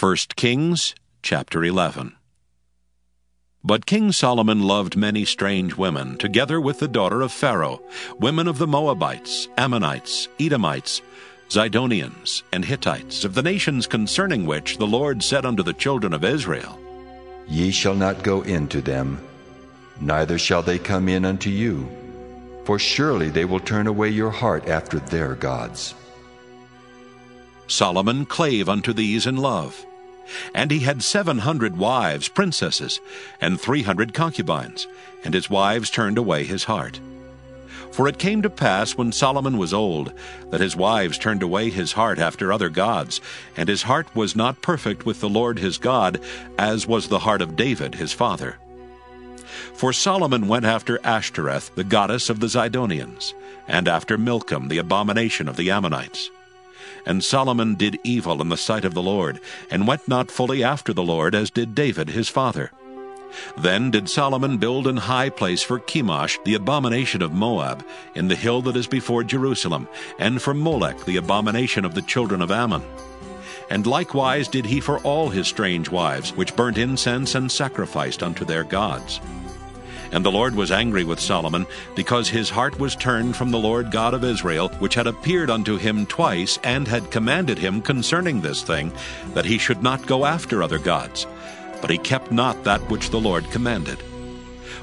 1 Kings chapter 11. But King Solomon loved many strange women, together with the daughter of Pharaoh, women of the Moabites, Ammonites, Edomites, Zidonians, and Hittites, of the nations concerning which the Lord said unto the children of Israel, Ye shall not go in to them, neither shall they come in unto you, for surely they will turn away your heart after their gods. Solomon clave unto these in love. And he had seven hundred wives, princesses, and three hundred concubines, and his wives turned away his heart. For it came to pass when Solomon was old, that his wives turned away his heart after other gods, and his heart was not perfect with the Lord his God, as was the heart of David his father. For Solomon went after Ashtoreth, the goddess of the Zidonians, and after Milcom, the abomination of the Ammonites. And Solomon did evil in the sight of the Lord, and went not fully after the Lord, as did David his father. Then did Solomon build an high place for Chemosh, the abomination of Moab, in the hill that is before Jerusalem, and for Molech, the abomination of the children of Ammon. And likewise did he for all his strange wives, which burnt incense and sacrificed unto their gods. And the Lord was angry with Solomon, because his heart was turned from the Lord God of Israel, which had appeared unto him twice, and had commanded him concerning this thing, that he should not go after other gods. But he kept not that which the Lord commanded.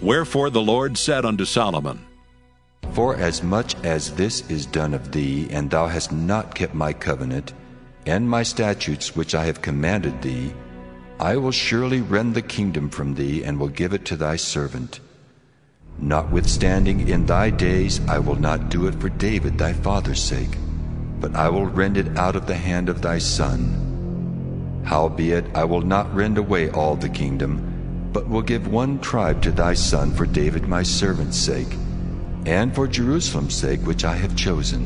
Wherefore the Lord said unto Solomon, For as much as this is done of thee, and thou hast not kept my covenant, and my statutes which I have commanded thee, I will surely rend the kingdom from thee, and will give it to thy servant. Notwithstanding, in thy days I will not do it for David thy father's sake, but I will rend it out of the hand of thy son. Howbeit, I will not rend away all the kingdom, but will give one tribe to thy son for David my servant's sake, and for Jerusalem's sake which I have chosen.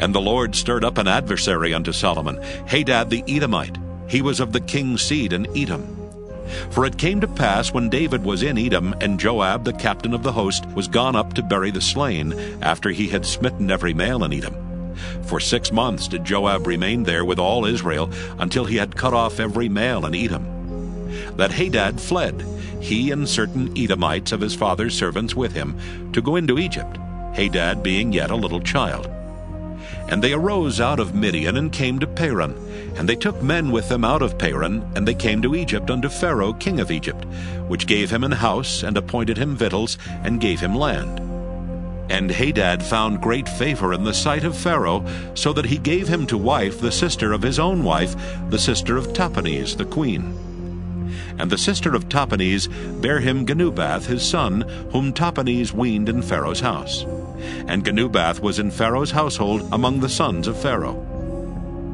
And the Lord stirred up an adversary unto Solomon, Hadad the Edomite. He was of the king's seed in Edom. For it came to pass when David was in Edom, and Joab the captain of the host was gone up to bury the slain, after he had smitten every male in Edom. For six months did Joab remain there with all Israel, until he had cut off every male in Edom. That Hadad fled, he and certain Edomites of his father's servants with him, to go into Egypt, Hadad being yet a little child. And they arose out of Midian and came to Paran. And they took men with them out of Paran, and they came to Egypt unto Pharaoh king of Egypt, which gave him an house, and appointed him victuals, and gave him land. And Hadad found great favor in the sight of Pharaoh, so that he gave him to wife the sister of his own wife, the sister of Tahpenes the queen. And the sister of Tahpenes bare him Genubath his son, whom Tahpenes weaned in Pharaoh's house. And Genubath was in Pharaoh's household among the sons of Pharaoh.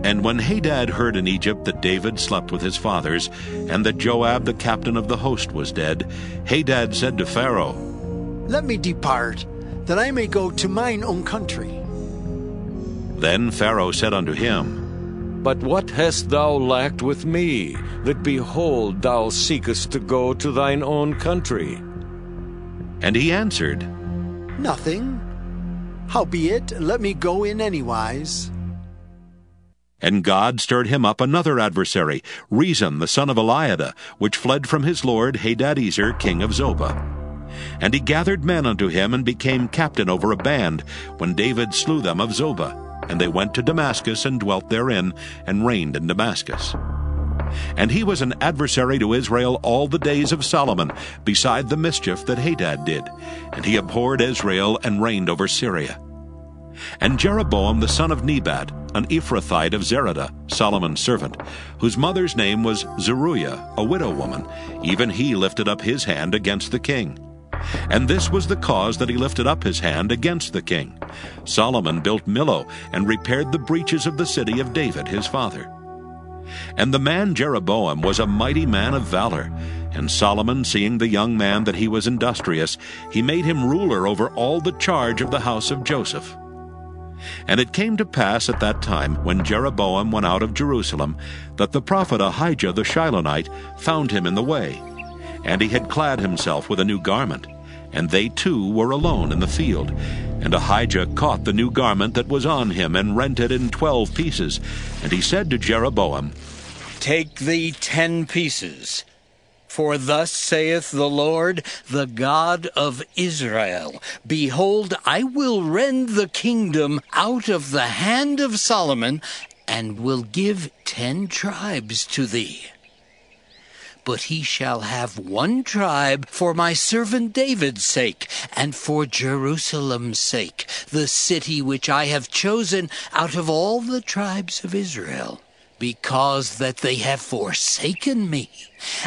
And when Hadad heard in Egypt that David slept with his fathers, and that Joab the captain of the host was dead, Hadad said to Pharaoh, Let me depart, that I may go to mine own country. Then Pharaoh said unto him, But what hast thou lacked with me, that behold thou seekest to go to thine own country? And he answered, Nothing. Howbeit, let me go in anywise. And God stirred him up another adversary, Rezon the son of Eliadah, which fled from his lord Hadadezer king of Zobah. And he gathered men unto him, and became captain over a band, when David slew them of Zobah. And they went to Damascus, and dwelt therein, and reigned in Damascus. And he was an adversary to Israel all the days of Solomon, beside the mischief that Hadad did. And he abhorred Israel, and reigned over Syria. And Jeroboam the son of Nebat, an Ephrathite of Zereda, Solomon's servant, whose mother's name was Zeruah, a widow woman, even he lifted up his hand against the king. And this was the cause that he lifted up his hand against the king. Solomon built Millo, and repaired the breaches of the city of David his father. And the man Jeroboam was a mighty man of valor. And Solomon, seeing the young man that he was industrious, he made him ruler over all the charge of the house of Joseph. And it came to pass at that time, when Jeroboam went out of Jerusalem, that the prophet Ahijah the Shilonite found him in the way. And he had clad himself with a new garment. And they two were alone in the field. And Ahijah caught the new garment that was on him, and rent it in twelve pieces. And he said to Jeroboam, Take thee ten pieces. For thus saith the Lord, the God of Israel Behold, I will rend the kingdom out of the hand of Solomon, and will give ten tribes to thee. But he shall have one tribe for my servant David's sake, and for Jerusalem's sake, the city which I have chosen out of all the tribes of Israel because that they have forsaken me,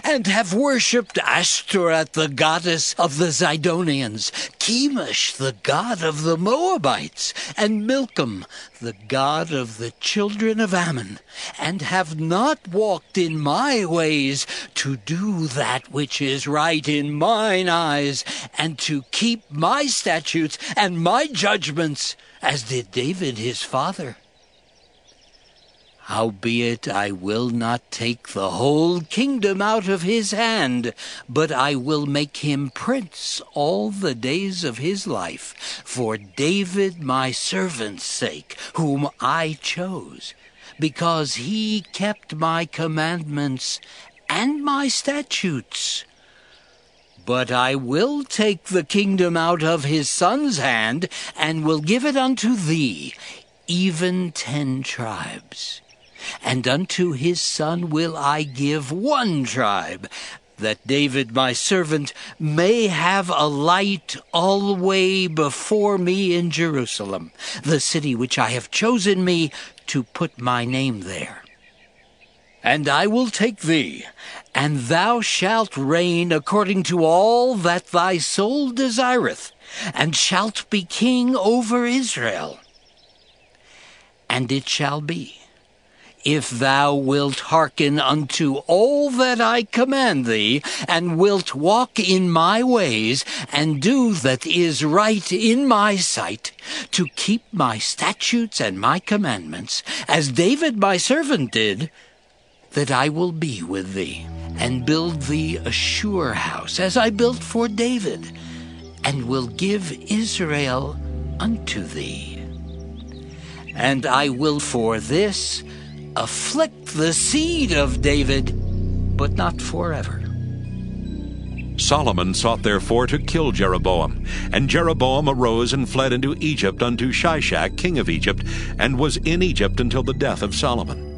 and have worshipped Ashtoreth, the goddess of the Zidonians, Chemosh, the god of the Moabites, and Milcom, the god of the children of Ammon, and have not walked in my ways to do that which is right in mine eyes, and to keep my statutes and my judgments, as did David his father. Howbeit I will not take the whole kingdom out of his hand, but I will make him prince all the days of his life, for David my servant's sake, whom I chose, because he kept my commandments and my statutes. But I will take the kingdom out of his son's hand, and will give it unto thee, even ten tribes and unto his son will I give one tribe, that David my servant may have a light alway before me in Jerusalem, the city which I have chosen me to put my name there. And I will take thee, and thou shalt reign according to all that thy soul desireth, and shalt be king over Israel. And it shall be if thou wilt hearken unto all that I command thee, and wilt walk in my ways, and do that is right in my sight, to keep my statutes and my commandments, as David my servant did, that I will be with thee, and build thee a sure house, as I built for David, and will give Israel unto thee. And I will for this afflict the seed of David, but not forever. Solomon sought therefore to kill Jeroboam. And Jeroboam arose and fled into Egypt unto Shishak king of Egypt, and was in Egypt until the death of Solomon.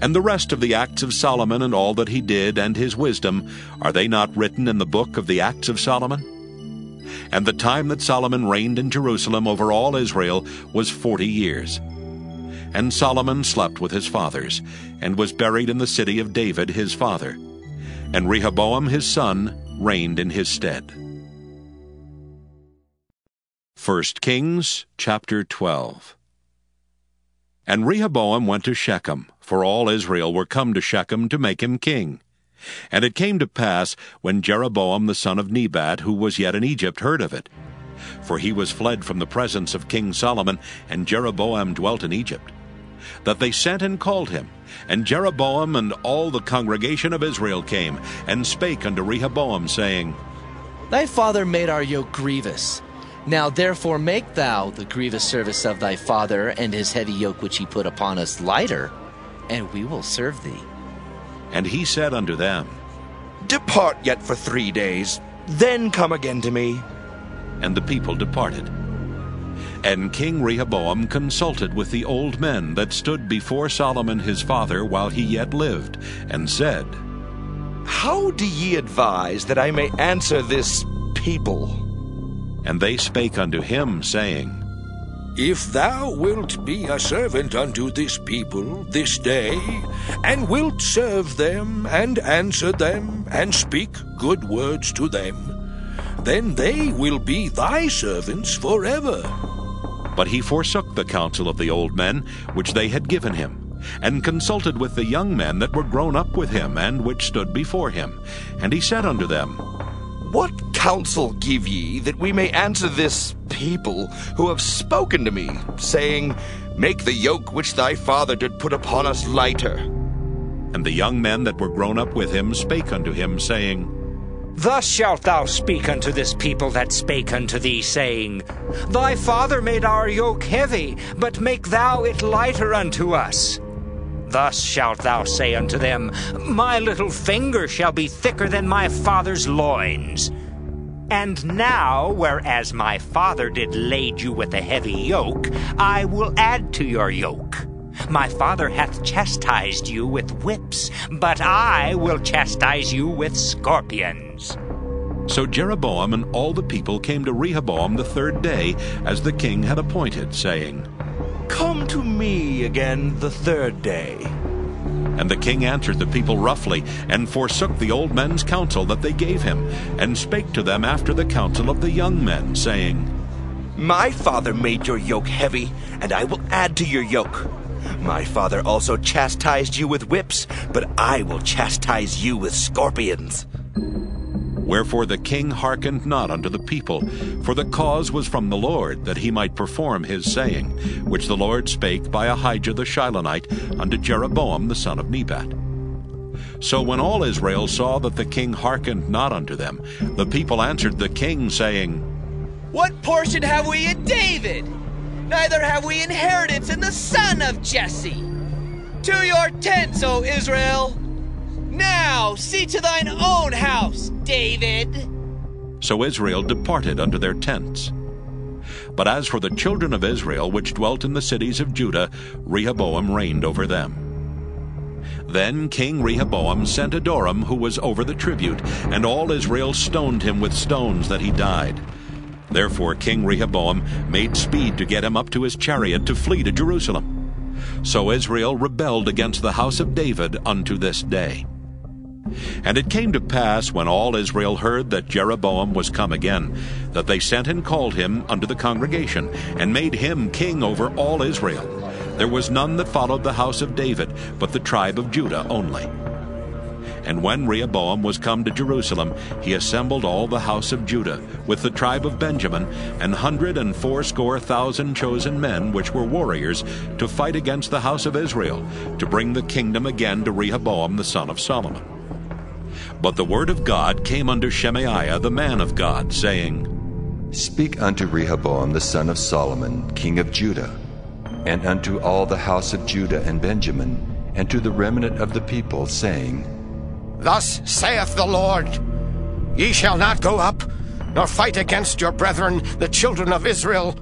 And the rest of the acts of Solomon and all that he did and his wisdom, are they not written in the book of the acts of Solomon? And the time that Solomon reigned in Jerusalem over all Israel was forty years. And Solomon slept with his fathers, and was buried in the city of David his father. And Rehoboam his son reigned in his stead. 1 Kings chapter 12 And Rehoboam went to Shechem, for all Israel were come to Shechem to make him king. And it came to pass, when Jeroboam the son of Nebat, who was yet in Egypt, heard of it, for he was fled from the presence of King Solomon, and Jeroboam dwelt in Egypt, that they sent and called him. And Jeroboam and all the congregation of Israel came, and spake unto Rehoboam, saying, Thy father made our yoke grievous. Now therefore make thou the grievous service of thy father and his heavy yoke which he put upon us lighter, and we will serve thee. And he said unto them, Depart yet for three days, then come again to me. And the people departed. And King Rehoboam consulted with the old men that stood before Solomon his father while he yet lived, and said, How do ye advise that I may answer this people? And they spake unto him, saying, If thou wilt be a servant unto this people this day, and wilt serve them, and answer them, and speak good words to them, then they will be thy servants forever. But he forsook the counsel of the old men which they had given him, and consulted with the young men that were grown up with him, and which stood before him. And he said unto them, What counsel give ye that we may answer this people who have spoken to me, saying, Make the yoke which thy father did put upon us lighter? And the young men that were grown up with him spake unto him, saying, Thus shalt thou speak unto this people that spake unto thee, saying, Thy father made our yoke heavy, but make thou it lighter unto us. Thus shalt thou say unto them, My little finger shall be thicker than my father's loins. And now, whereas my father did lade you with a heavy yoke, I will add to your yoke. My father hath chastised you with whips, but I will chastise you with scorpions. So Jeroboam and all the people came to Rehoboam the third day, as the king had appointed, saying, Come to me again the third day. And the king answered the people roughly, and forsook the old men's counsel that they gave him, and spake to them after the counsel of the young men, saying, My father made your yoke heavy, and I will add to your yoke. My father also chastised you with whips, but I will chastise you with scorpions. Wherefore the king hearkened not unto the people, for the cause was from the Lord, that he might perform his saying, which the Lord spake by Ahijah the Shilonite unto Jeroboam the son of Nebat. So when all Israel saw that the king hearkened not unto them, the people answered the king, saying, What portion have we in David? Neither have we inheritance in the son of Jesse. To your tents, O Israel! Now see to thine own house, David. So Israel departed unto their tents. But as for the children of Israel which dwelt in the cities of Judah, Rehoboam reigned over them. Then King Rehoboam sent Adoram, who was over the tribute, and all Israel stoned him with stones that he died. Therefore King Rehoboam made speed to get him up to his chariot to flee to Jerusalem. So Israel rebelled against the house of David unto this day. And it came to pass, when all Israel heard that Jeroboam was come again, that they sent and called him unto the congregation, and made him king over all Israel. There was none that followed the house of David, but the tribe of Judah only. And when Rehoboam was come to Jerusalem, he assembled all the house of Judah, with the tribe of Benjamin, an hundred and fourscore thousand chosen men, which were warriors, to fight against the house of Israel, to bring the kingdom again to Rehoboam the son of Solomon. But the word of God came unto Shemaiah the man of God, saying, Speak unto Rehoboam the son of Solomon, king of Judah, and unto all the house of Judah and Benjamin, and to the remnant of the people, saying, Thus saith the Lord, Ye shall not go up, nor fight against your brethren, the children of Israel.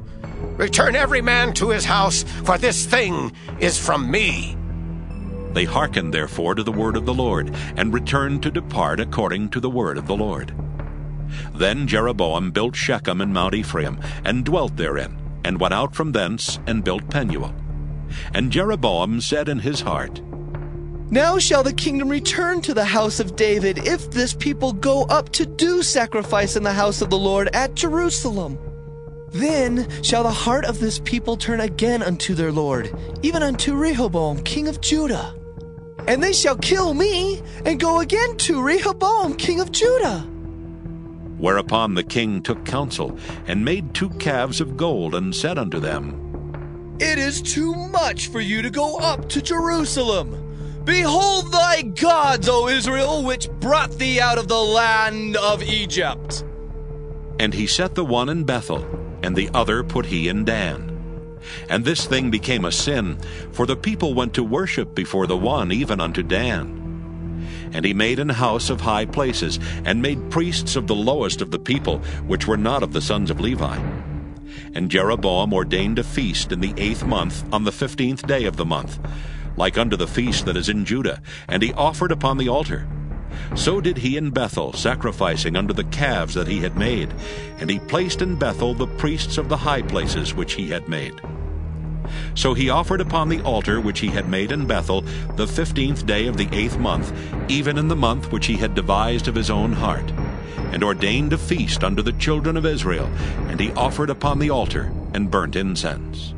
Return every man to his house, for this thing is from me. They hearkened therefore to the word of the Lord, and returned to depart according to the word of the Lord. Then Jeroboam built Shechem in Mount Ephraim, and dwelt therein, and went out from thence, and built Penuel. And Jeroboam said in his heart, Now shall the kingdom return to the house of David, if this people go up to do sacrifice in the house of the Lord at Jerusalem. Then shall the heart of this people turn again unto their Lord, even unto Rehoboam king of Judah. And they shall kill me, and go again to Rehoboam king of Judah. Whereupon the king took counsel, and made two calves of gold, and said unto them, It is too much for you to go up to Jerusalem. Behold thy gods, O Israel, which brought thee out of the land of Egypt. And he set the one in Bethel, and the other put he in Dan. And this thing became a sin, for the people went to worship before the one, even unto Dan. And he made an house of high places, and made priests of the lowest of the people, which were not of the sons of Levi. And Jeroboam ordained a feast in the eighth month, on the fifteenth day of the month, like unto the feast that is in Judah, and he offered upon the altar. So did he in Bethel, sacrificing unto the calves that he had made, and he placed in Bethel the priests of the high places which he had made. So he offered upon the altar which he had made in Bethel the fifteenth day of the eighth month, even in the month which he had devised of his own heart, and ordained a feast unto the children of Israel, and he offered upon the altar and burnt incense.